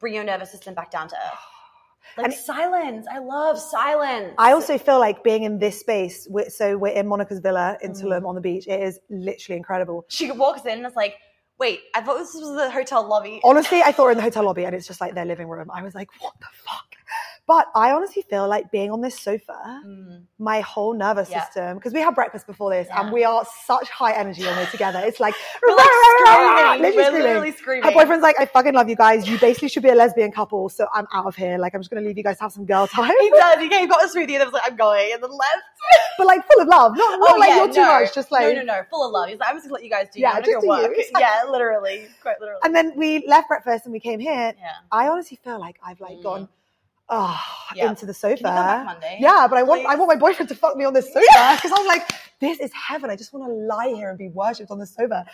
bring your nervous system back down to earth. Like And- silence. I love silence. I also feel like being in this space, so we're in Monica's villa in Mm. Tulum on the beach. It is literally incredible. she walks in and it's like, wait, I thought this was the hotel lobby. Honestly, I thought we we're in the hotel lobby and it's just like their living room. I was like, what the fuck? But I honestly feel like being on this sofa, Mm. my whole nervous Yeah. system, because we had breakfast before this Yeah. and we are such high energy when we're together. It's like, We're like screaming. literally We're screaming. literally screaming. Her boyfriend's like, I fucking love you guys. You basically should be a lesbian couple, so I'm out of here. Like, I'm just gonna leave you guys to have some girl time. He does. He got a smoothie and then was like, I'm going, and then left. but like full of love. Not, not Oh, like yeah, you're too no. much, just like no, no, no, full of love. He's like, I'm just gonna let you guys do. Yeah, I'm just go do you. work. Exactly. Yeah, literally, quite literally. and then we left breakfast and we came here. yeah. I honestly feel like I've like Mm. gone oh, Yeah. into the sofa. Can you come back Monday? Yeah, but I want I want my boyfriend to fuck me on this sofa because I'm like, this is heaven. I just want to lie here and be worshipped on the sofa.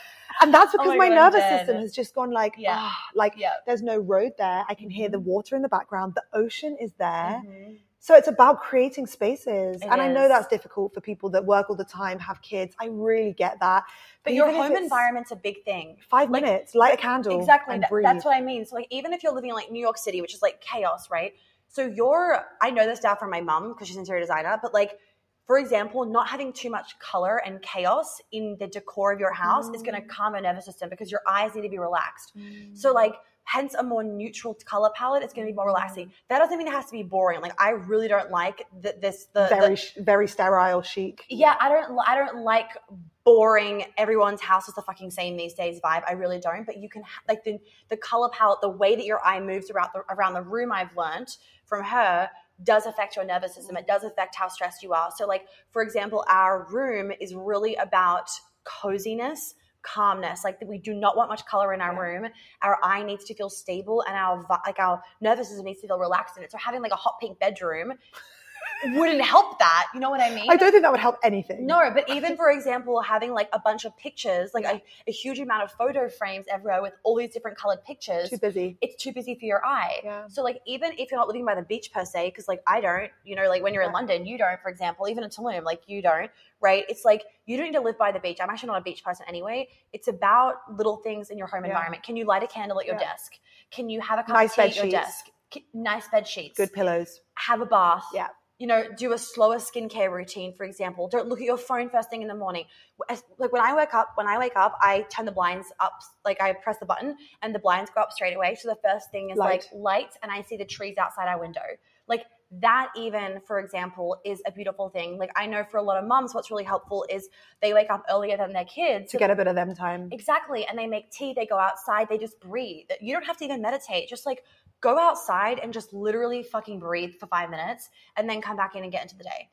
And that's because Oh my my, God, nervous system has just gone like, Yeah. ah, like Yeah. there's no road there. I can hear the water in the background. The ocean is there. Mhm. So it's about creating spaces. It and I know that's difficult for people that work all the time, have kids. I really get that. But your home environment's a big thing. Five like- minutes, light a candle. Exactly. And That- that's what I mean. So like even if you're living in like New York City, which is like chaos, right? So you're I know this now from my mum because she's an interior designer, but like for example, not having too much color and chaos in the decor of your house is going to mm. calm your nervous system because your eyes need to be relaxed. Mm. So like hence a more neutral color palette is going to be more mm. relaxing. That doesn't mean it has to be boring. Like I really don't like th- this the, the very, sh very sterile, chic. yeah, I don't I don't like boring everyone's house is the fucking same these days vibe. I really don't. But you can ha- like the the color palette, the way that your eye moves around the around the room. I've learned from her does affect your nervous system. It does affect how stressed you are. So like for example, our room is really about coziness. Calmness, like we do not want much color in our Yeah. room. Our eye needs to feel stable, and our like our nervous system needs to feel relaxed in it. So having like a hot pink bedroom wouldn't help that. You know what I mean? I don't think that would help anything. No, but even for example, having like a bunch of pictures, like a, a huge amount of photo frames everywhere with all these different colored pictures, Too busy. it's too busy for your eye. Yeah. So like even if you're not living by the beach per se, because like I don't, you know, like when you're in Yeah. London, you don't, for example, even in Tulum, like you don't, right? It's like you don't need to live by the beach. I'm actually not a beach person anyway. It's about little things in your home Yeah. environment. Can you light a candle at your desk? Can you have a cup Nice of tea bed at your sheets. desk? Nice bed sheets. Good pillows. Have a bath Yeah. You know, do a slower skincare routine, for example. Don't look at your phone first thing in the morning. Like when I wake up, when I wake up, I turn the blinds up, like I press the button and the blinds go up straight away. So the first thing is Light. like light and I see the trees outside our window. Like that even, for example, is a beautiful thing. Like I know for a lot of moms, what's really helpful is they wake up earlier than their kids. To get a bit of them time. Exactly. And they make tea, they go outside, they just breathe. You don't have to even meditate. Just like go outside and just literally fucking breathe for five minutes and then come back in and get into the day.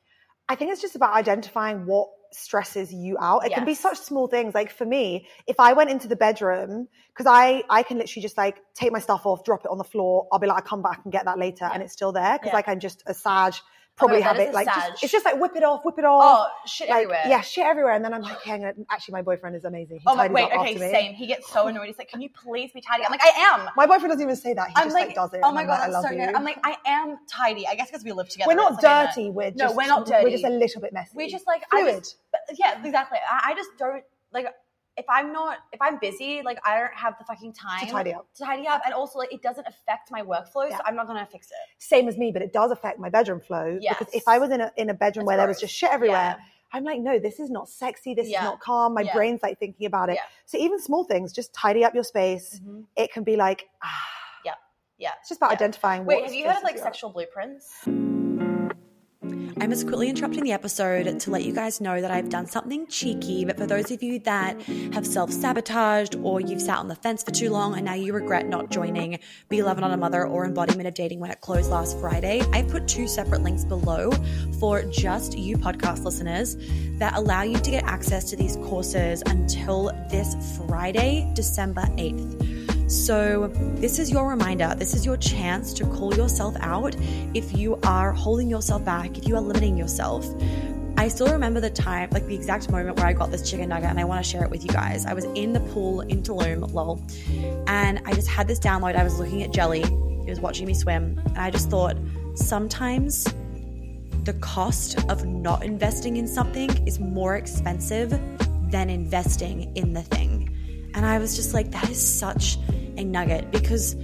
I think it's just about identifying what stresses you out. It can be such small things. Like for me, if I went into the bedroom, because I I can literally just like take my stuff off, drop it on the floor. I'll be like, I'll come back and get that later, and it's still there because Yeah. like I'm just a Sag. Probably that have it like just, it's just like whip it off, whip it off. Oh, shit like, everywhere. Yeah, shit everywhere. And then I'm like, hang I'm actually, my boyfriend is amazing. He Oh my wait, okay, same. He gets so annoyed. He's like, "Can you please be tidy?" I'm like, "I am." My boyfriend doesn't even say that. He I'm just like, like, does it. "Oh my I'm god, like, I love so you. good." I'm like, "I am tidy." I guess because we live together. we're not it's like dirty. We're No, just, we're not dirty. We're just a little bit messy. We're just like I fluid. just, but yeah, exactly. I, I just don't like if I'm not if I'm busy, like I don't have the fucking time to tidy up. to tidy up, and also like it doesn't affect my workflow, Yeah. so I'm not gonna fix it. Same as me, but it does affect my bedroom flow. Because if I was in a in a bedroom where there was just shit everywhere, Yeah. I'm like, no, this is not sexy. This Yeah. is not calm. My Yeah. brain's like thinking about it. Yeah. So even small things, just tidy up your space. Mhm. It can be like, ah, Yeah. it's just about Yeah. identifying. Wait, have you heard of like sexual blueprints? I'm just quickly interrupting the episode to let you guys know that I've done something cheeky, but for those of you that have self sabotaged or you've sat on the fence for too long and now you regret not joining Be Love Not a Mother or Embodiment of Dating when it closed last Friday, I put two separate links below for just you podcast listeners that allow you to get access to these courses until this Friday, December 8th. So, this is your reminder. This is your chance to call yourself out if you are holding yourself back, if you are limiting yourself. I still remember the time, like the exact moment where I got this chicken nugget, and I want to share it with you guys. I was in the pool in Tulum, lol, and I just had this download. I was looking at Jelly, he was watching me swim, and I just thought sometimes the cost of not investing in something is more expensive than investing in the thing. And I was just like, that is such a nugget because,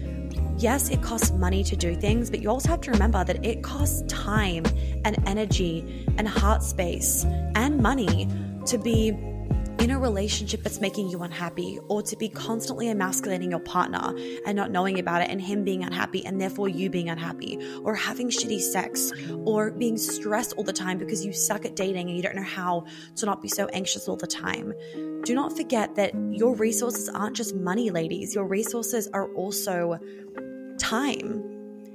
yes, it costs money to do things, but you also have to remember that it costs time and energy and heart space and money to be in a relationship that's making you unhappy, or to be constantly emasculating your partner and not knowing about it, and him being unhappy, and therefore you being unhappy, or having shitty sex, or being stressed all the time because you suck at dating and you don't know how to not be so anxious all the time. Do not forget that your resources aren't just money, ladies. Your resources are also time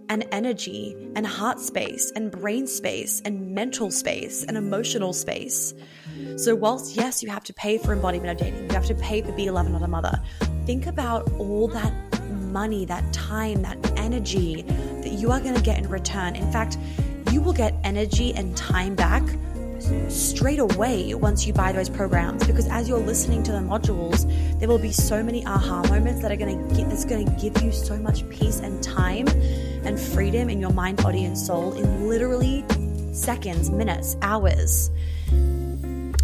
and energy and heart space and brain space and mental space and emotional space. So, whilst yes, you have to pay for embodiment of dating, you have to pay for be a lover, not a mother, think about all that money, that time, that energy that you are going to get in return. In fact, you will get energy and time back straight away once you buy those programs because as you're listening to the modules there will be so many aha moments that are going to get that's going to give you so much peace and time and freedom in your mind body and soul in literally seconds minutes hours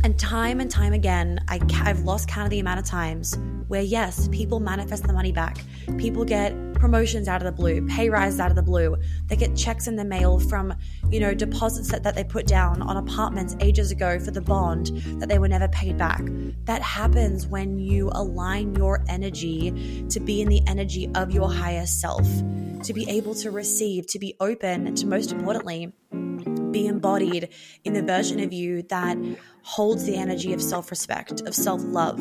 and time and time again I, i've lost count of the amount of times where yes people manifest the money back people get promotions out of the blue, pay rises out of the blue. They get checks in the mail from, you know, deposits that, that they put down on apartments ages ago for the bond that they were never paid back. That happens when you align your energy to be in the energy of your higher self, to be able to receive, to be open, and to most importantly, be embodied in the version of you that holds the energy of self respect, of self love,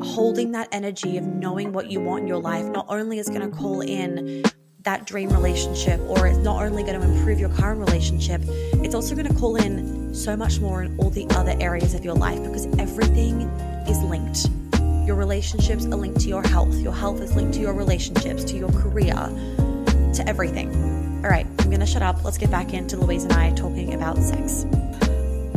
holding that energy of knowing what you want in your life not only is going to call in that dream relationship or it's not only going to improve your current relationship, it's also going to call in so much more in all the other areas of your life because everything is linked. Your relationships are linked to your health. Your health is linked to your relationships, to your career, to everything. All right, I'm going to shut up. Let's get back into Louise and I talking about sex.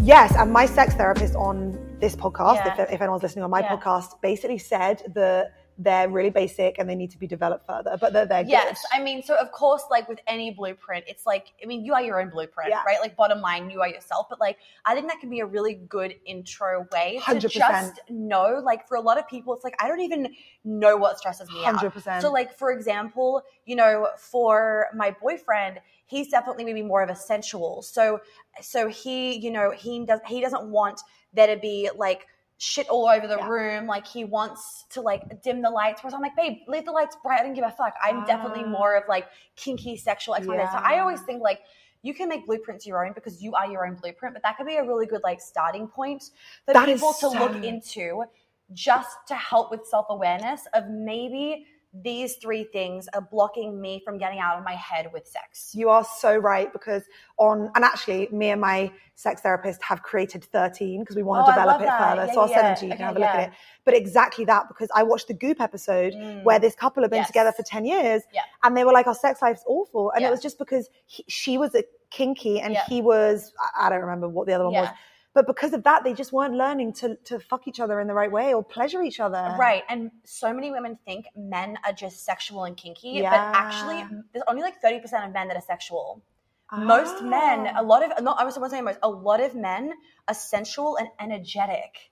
Yes, and my sex therapist on this podcast, Yeah. if, if anyone's listening on my Yeah. podcast, basically said that they're really basic and they need to be developed further, but they're, they're Yes, good. I mean, so of course, like with any blueprint, it's like, I mean, you are your own blueprint, Yeah. right? Like, bottom line, you are yourself. But like, I think that can be a really good intro way to 100%. just know. Like, for a lot of people, it's like I don't even know what stresses me out. 100%. So, like, for example, you know, for my boyfriend, he's definitely maybe more of a sensual. So, so he, you know, he does he doesn't want there to be like shit all over the Yeah. room. Like he wants to like dim the lights. Whereas I'm like, babe, leave the lights bright. I don't give a fuck. I'm definitely Ah. more of like kinky sexual expression. So I always think like you can make blueprints your own because you are your own blueprint, but that could be a really good like starting point for That people to so- look into just to help with self awareness of maybe these three things are blocking me from getting out of my head with sex. You are so right because on, and actually, me and my sex therapist have created 13 because we want Oh, to I develop it that. further. Yeah, so I'll yeah, send them to you. You can have a look yeah. at it. But exactly that because I watched the Goop episode Mm. where this couple have been Yes. together for 10 years Yeah. and they were like, our sex life's awful. And it was just because he, she was a kinky and he was, I don't remember what the other one was. Yeah. But because of that, they just weren't learning to, to fuck each other in the right way or pleasure each other. Right. And so many women think men are just sexual and kinky, Yeah. but actually, there's only like 30% of men that are sexual. Ah. Most men, a lot of, not, I was saying most, a lot of men are sensual and energetic.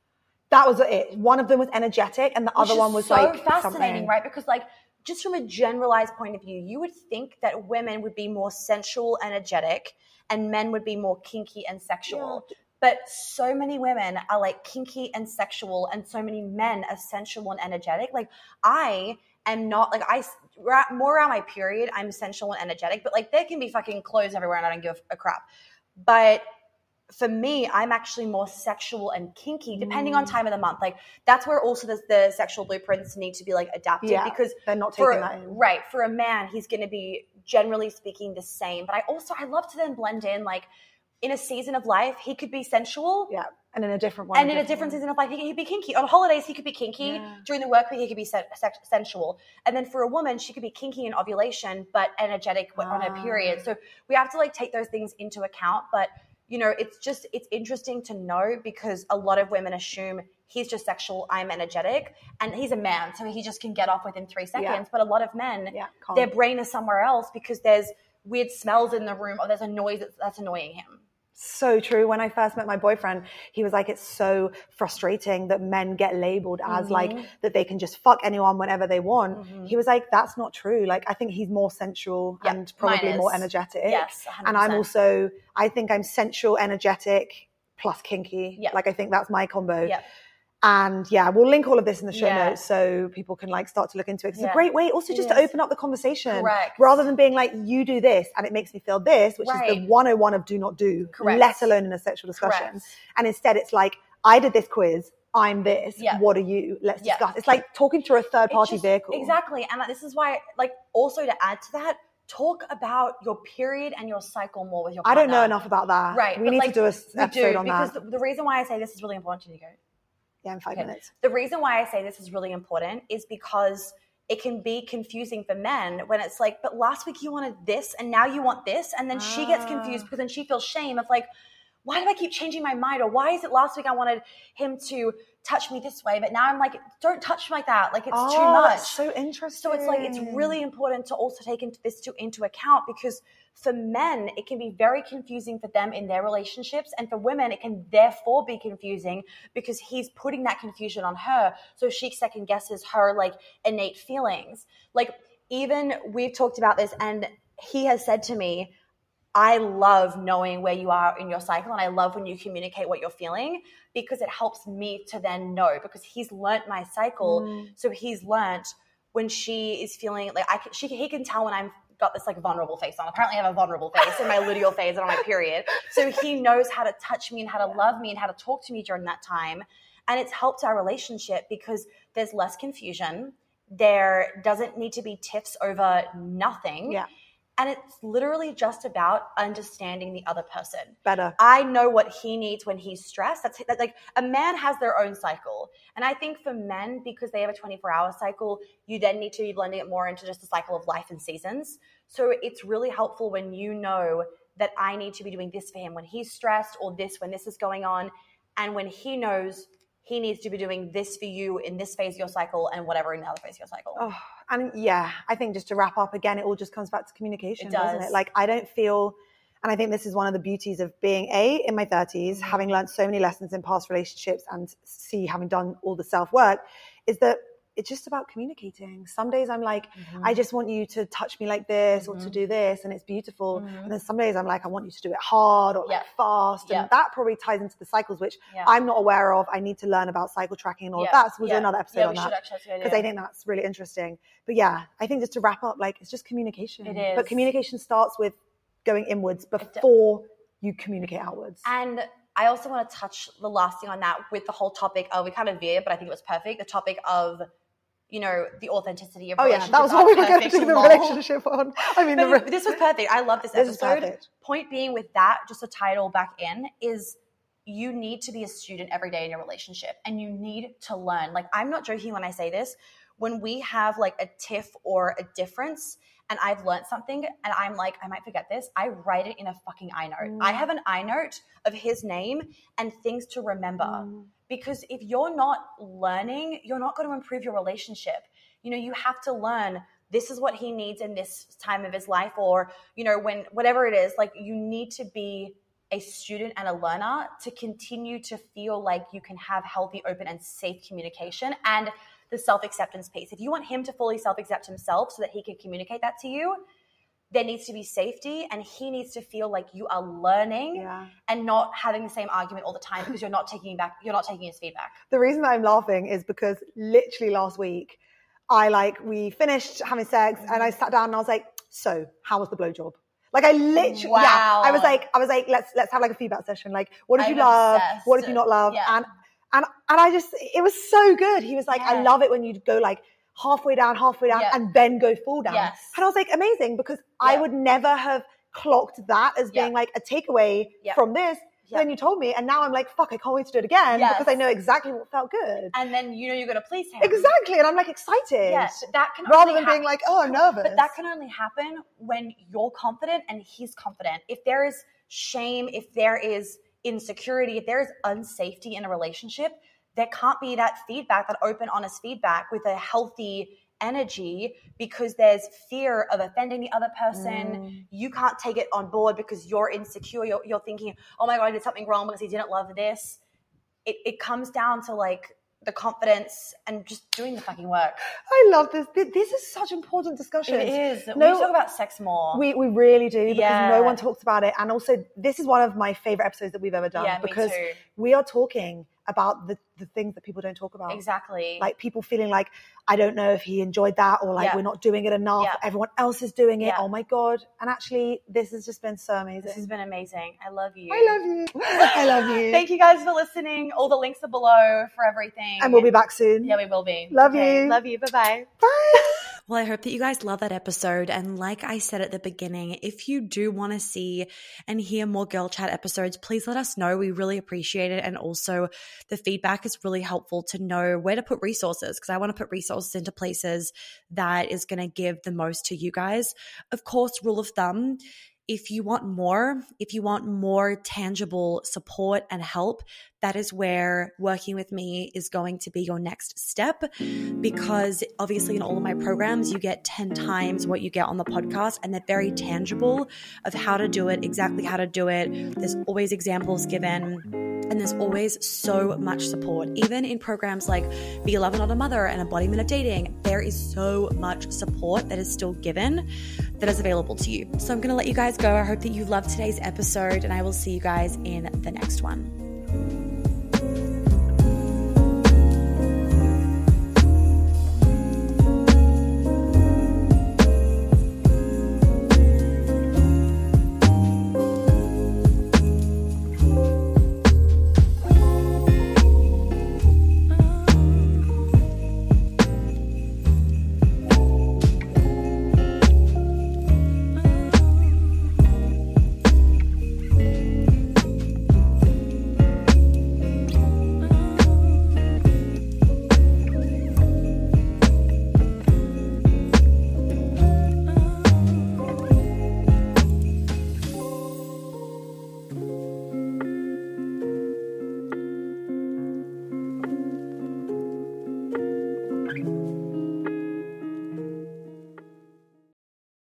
That was it. One of them was energetic and the which other one was so like fascinating, something. right? Because like just from a generalized point of view, you would think that women would be more sensual, energetic, and men would be more kinky and sexual. But so many women are like kinky and sexual, and so many men are sensual and energetic. Like I am not like I more around my period. I'm sensual and energetic, but like there can be fucking clothes everywhere, and I don't give a crap. But for me, I'm actually more sexual and kinky, depending on Mm. time of the month. Like that's where also the, the sexual blueprints need to be like adapted Yeah, because They're not taking for that in. right for a man, he's going to be generally speaking the same. But I also I love to then blend in like in a season of life, he could be sensual. Yeah. And in a different one. And in a different season of life, he could be kinky. On holidays, he could be kinky. Yeah. During the work week, he could be se- sensual. And then for a woman, she could be kinky in ovulation, but energetic on her Ah. period. So we have to like take those things into account. But you know, it's just it's interesting to know because a lot of women assume he's just sexual, I'm energetic, and he's a man, so he just can get off within three seconds. But a lot of men, Yeah. Their brain is somewhere else because there's weird smells in the room or there's a noise that's, that's annoying him. So true. When I first met my boyfriend, he was like, it's so frustrating that men get labeled as like Mhm. that they can just fuck anyone whenever they want. Mhm. He was like, that's not true. Like, I think he's more sensual Yeah, and probably more energetic. Yes, 100%. And I'm also, I think I'm sensual, energetic, plus kinky. Yeah. Like, I think that's my combo. Yeah. And yeah, we'll link all of this in the show Yeah. notes so people can like start to look into it. It's Yeah. a great way also just to open up the conversation Correct. rather than being like, you do this and it makes me feel this, which is Right. the 101 of do not do, Correct. let alone in a sexual discussion. Correct. And instead it's like, I did this quiz. I'm this. Yeah. What are you? Let's discuss. It's like talking through a third party just- vehicle. Exactly. And this is why, like, also to add to that, talk about your period and your cycle more with your I don't know enough about that. Right. We need like, to do a episode do, on because that. The, the reason why I say this is really important to you, go. Yeah, in five Okay. minutes. The reason why I say this is really important is because it can be confusing for men when it's like, but last week you wanted this and now you want this. And then she gets Ah. confused because then she feels shame of like, why do I keep changing my mind? Or why is it last week I wanted him to touch me this way, but now I'm like, don't touch me like that. Like it's too Oh, much. that's so interesting. So it's like it's really important to also take into this to into account because for men it can be very confusing for them in their relationships, and for women it can therefore be confusing because he's putting that confusion on her, so she second guesses her like innate feelings. Like even we've talked about this, and he has said to me. I love knowing where you are in your cycle, and I love when you communicate what you're feeling because it helps me to then know because he's learnt my cycle. Mm. So he's learnt when she is feeling like I can, she he can tell when I'm got this like vulnerable face on. Apparently, I have a vulnerable face in my luteal phase and on my period. So he knows how to touch me and how to love me and how to talk to me during that time, and it's helped our relationship because there's less confusion. There doesn't need to be tiffs over nothing. Yeah. And it's literally just about understanding the other person. better. I know what he needs when he's stressed. That's that, like a man has their own cycle. And I think for men, because they have a 24 hour cycle, you then need to be blending it more into just the cycle of life and seasons. So it's really helpful when you know that I need to be doing this for him when he's stressed or this when this is going on. And when he knows he needs to be doing this for you in this phase of your cycle and whatever in the other phase of your cycle. Oh, and yeah, I think just to wrap up again, it all just comes back to communication, It doesn't it? Like I don't feel, and I think this is one of the beauties of being a in my 30s, Mm-hmm. having learned so many lessons in past relationships, and c having done all the self work, is that it's just about communicating. Some days I'm like, Mm-hmm. I just want you to touch me like this or to do this, and it's beautiful. And then some days I'm like, I want you to do it hard or like Mm-hmm. Fast, Yeah. and that probably ties into the cycles, which Yeah. I'm not aware of. I need to learn about cycle tracking and all of that. So we'll do another episode on that should actually. that's a good because I think that's really interesting. But yeah, I think just to wrap up, like it's just communication. It But communication starts with going inwards before you communicate outwards. And I also want to touch the last thing on that with the whole topic of we kind of veered, but I think it was perfect. The topic of you know the authenticity of oh yeah, that was what we were going to do the relationship on. I mean, re- this was perfect. I love this, This episode. Point being with that, just a title back in is you need to be a student every day in your relationship and you need to learn. Like I'm not joking when I say this. When we have like a tiff or a difference and I've learned something and I'm like, I might forget this, I write it in a fucking iNote. I have an iNote of his name and things to remember. Mm. Because if you're not learning, you're not going to improve your relationship. You know, you have to learn this is what he needs in this time of his life, or, you know, when whatever it is, like you need to be a student and a learner to continue to feel like you can have healthy, open, and safe communication and the self acceptance piece. If you want him to fully self accept himself so that he can communicate that to you, there needs to be safety and he needs to feel like you are learning yeah. and not having the same argument all the time because you're not taking back you're not taking his feedback. The reason that I'm laughing is because literally last week, I like we finished having sex and I sat down and I was like, "So, how was the blowjob?" Like I literally, yeah, I was like, I was like, let's let's have like a feedback session. Like, what did I'm you love? What did you not love? Yeah. And and and I just, it was so good. He was like, I love it when you go like halfway down, halfway down, Yeah. and then go full down. Yes. And I was like, amazing, because I would never have clocked that as Yeah. being like a takeaway Yeah. from this. Yeah. Then you told me, and now I'm like, fuck, I can't wait to do it again Yes. because I know exactly what felt good. And then you know you're gonna please him. Exactly, and I'm like excited. Yes, that can Rather than being like, oh, I'm nervous. But that can only happen when you're confident and he's confident. If there is shame, if there is insecurity, if there is unsafety in a relationship, there can't be that feedback, that open, honest feedback with a healthy energy because there's fear of offending the other person. Mm. You can't take it on board because you're insecure. You're, you're thinking, oh my God, I did something wrong because he didn't love this. It, it comes down to like the confidence and just doing the fucking work. I love this. This is such important discussion. It is. we No- to talk about sex more. We, we really do because Yeah. no one talks about it. And also, this is one of my favorite episodes that we've ever done Yeah, because we are talking about the, the things that people don't talk about. Exactly. Like people feeling like, I don't know if he enjoyed that or like Yeah. we're not doing it enough. Yeah. Everyone else is doing it. Yeah. Oh my God. And actually, this has just been so amazing. this has been amazing. I love you. I love you. I love you. Thank you guys for listening. All the links are below for everything. And we'll be back soon. Yeah, we will be. Love you. Love you. Bye bye bye. Well, I hope that you guys love that episode. And like I said at the beginning, if you do want to see and hear more Girl Chat episodes, please let us know. We really appreciate it. And also, the feedback is really helpful to know where to put resources because I want to put resources into places that is going to give the most to you guys. Of course, rule of thumb if you want more, if you want more tangible support and help, that is where working with me is going to be your next step because obviously in all of my programs you get 10 times what you get on the podcast and they're very tangible of how to do it, exactly how to do it. There's always examples given and there's always so much support. Even in programs like Be a Lover Not a Mother and Embodiment of Dating, there is so much support that is still given that is available to you. So I'm going to let you guys go. I hope that you loved today's episode and I will see you guys in the next one.